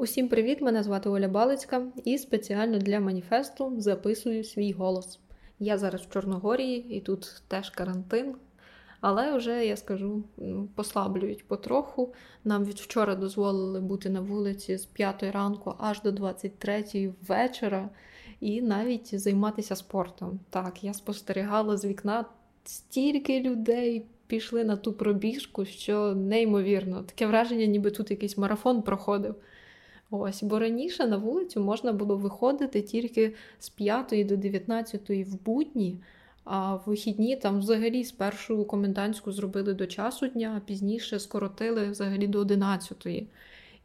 Усім привіт! Мене звати Оля Балицька і спеціально для маніфесту записую свій голос. Я зараз в Чорногорії і тут теж карантин, але вже я скажу послаблюють потроху. Нам від вчора дозволили бути на вулиці з 5 ранку аж до 23 вечора, і навіть займатися спортом. Так, я спостерігала з вікна стільки людей. Пішли на ту пробіжку, що неймовірно. Таке враження, ніби тут якийсь марафон проходив. Ось, бо раніше на вулицю можна було виходити тільки з 5 до 19 в будні, а в вихідні там взагалі спершу комендантську зробили до часу дня, а пізніше скоротили взагалі до 11.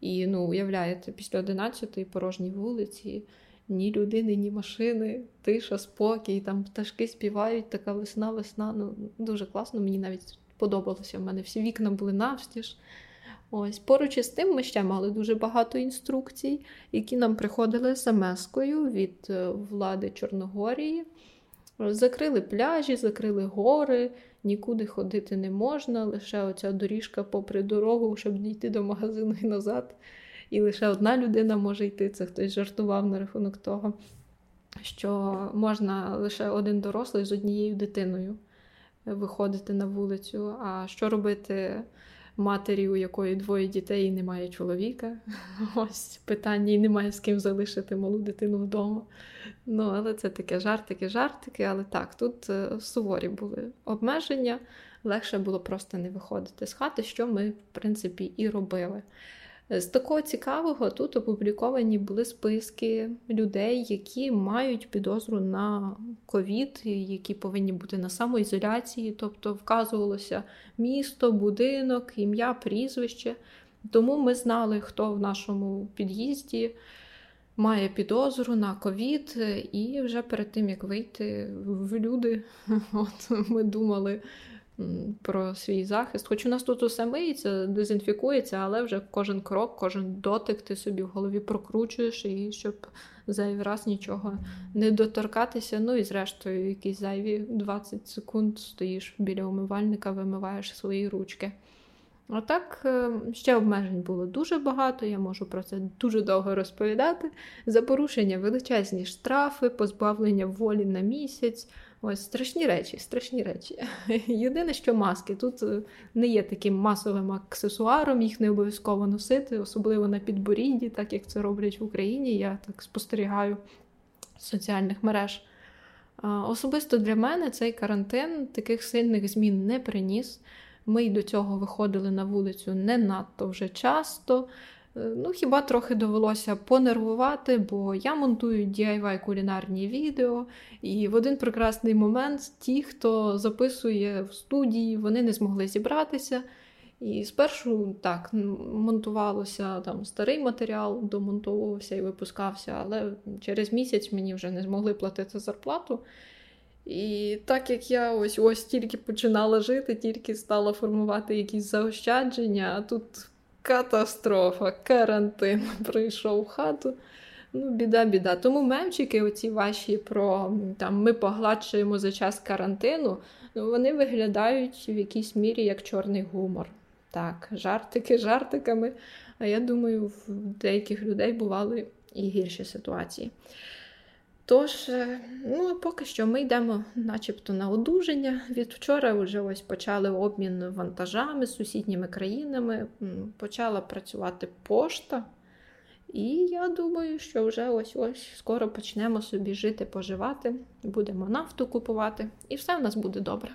І ну, уявляєте, після 11 порожній вулиці. Ні людини, ні машини, тиша, спокій, там пташки співають, така весна, весна. Ну, Дуже класно, мені навіть подобалося. У мене всі вікна були навстіж. Ось поруч із тим ми ще мали дуже багато інструкцій, які нам приходили смс-кою від е, влади Чорногорії. Закрили пляжі, закрили гори, нікуди ходити не можна, лише оця доріжка попри дорогу, щоб дійти до магазину і назад. І лише одна людина може йти. Це хтось жартував на рахунок того, що можна лише один дорослий з однією дитиною виходити на вулицю. А що робити? Матері, у якої двоє дітей і немає чоловіка. Ось питання і немає з ким залишити малу дитину вдома. Ну, але це таке жартики, жартики. Але так, тут е, суворі були обмеження, легше було просто не виходити з хати, що ми, в принципі, і робили. З такого цікавого тут опубліковані були списки людей, які мають підозру на ковід, які повинні бути на самоізоляції, тобто вказувалося місто, будинок, ім'я, прізвище. Тому ми знали, хто в нашому під'їзді має підозру на ковід, і вже перед тим як вийти в люди, от ми думали про свій захист. Хоч у нас тут усе миється, дезінфікується, але вже кожен крок, кожен дотик ти собі в голові прокручуєш, і щоб зайвий раз нічого не доторкатися. Ну і зрештою, якісь зайві 20 секунд стоїш біля умивальника, вимиваєш свої ручки. А так, е, ще обмежень було дуже багато, я можу про це дуже довго розповідати. За порушення величезні штрафи, позбавлення волі на місяць. Ось страшні речі, страшні речі. Єдине, що маски тут е, не є таким масовим аксесуаром, їх не обов'язково носити, особливо на підборідді, так як це роблять в Україні. Я так спостерігаю соціальних мереж. Особисто для мене цей карантин таких сильних змін не приніс. Ми й до цього виходили на вулицю не надто вже часто. Е, ну, хіба трохи довелося понервувати, бо я монтую DIY кулінарні відео, і в один прекрасний момент ті, хто записує в студії, вони не змогли зібратися. І спершу так монтувалося там старий матеріал, домонтовувався і випускався, але через місяць мені вже не змогли платити зарплату. І так як я ось ось тільки починала жити, тільки стала формувати якісь заощадження, а тут катастрофа, карантин прийшов в хату. Ну, біда, біда. Тому мемчики, оці ваші про там ми погладшуємо за час карантину, ну, вони виглядають в якійсь мірі як чорний гумор. Так, жартики жартиками. А я думаю, в деяких людей бували і гірші ситуації. Тож, е, ну, поки що ми йдемо начебто на одужання. Від вчора вже ось почали обмін вантажами з сусідніми країнами, почала працювати пошта. І я думаю, що вже ось ось скоро почнемо собі жити, поживати, будемо нафту купувати, і все в нас буде добре.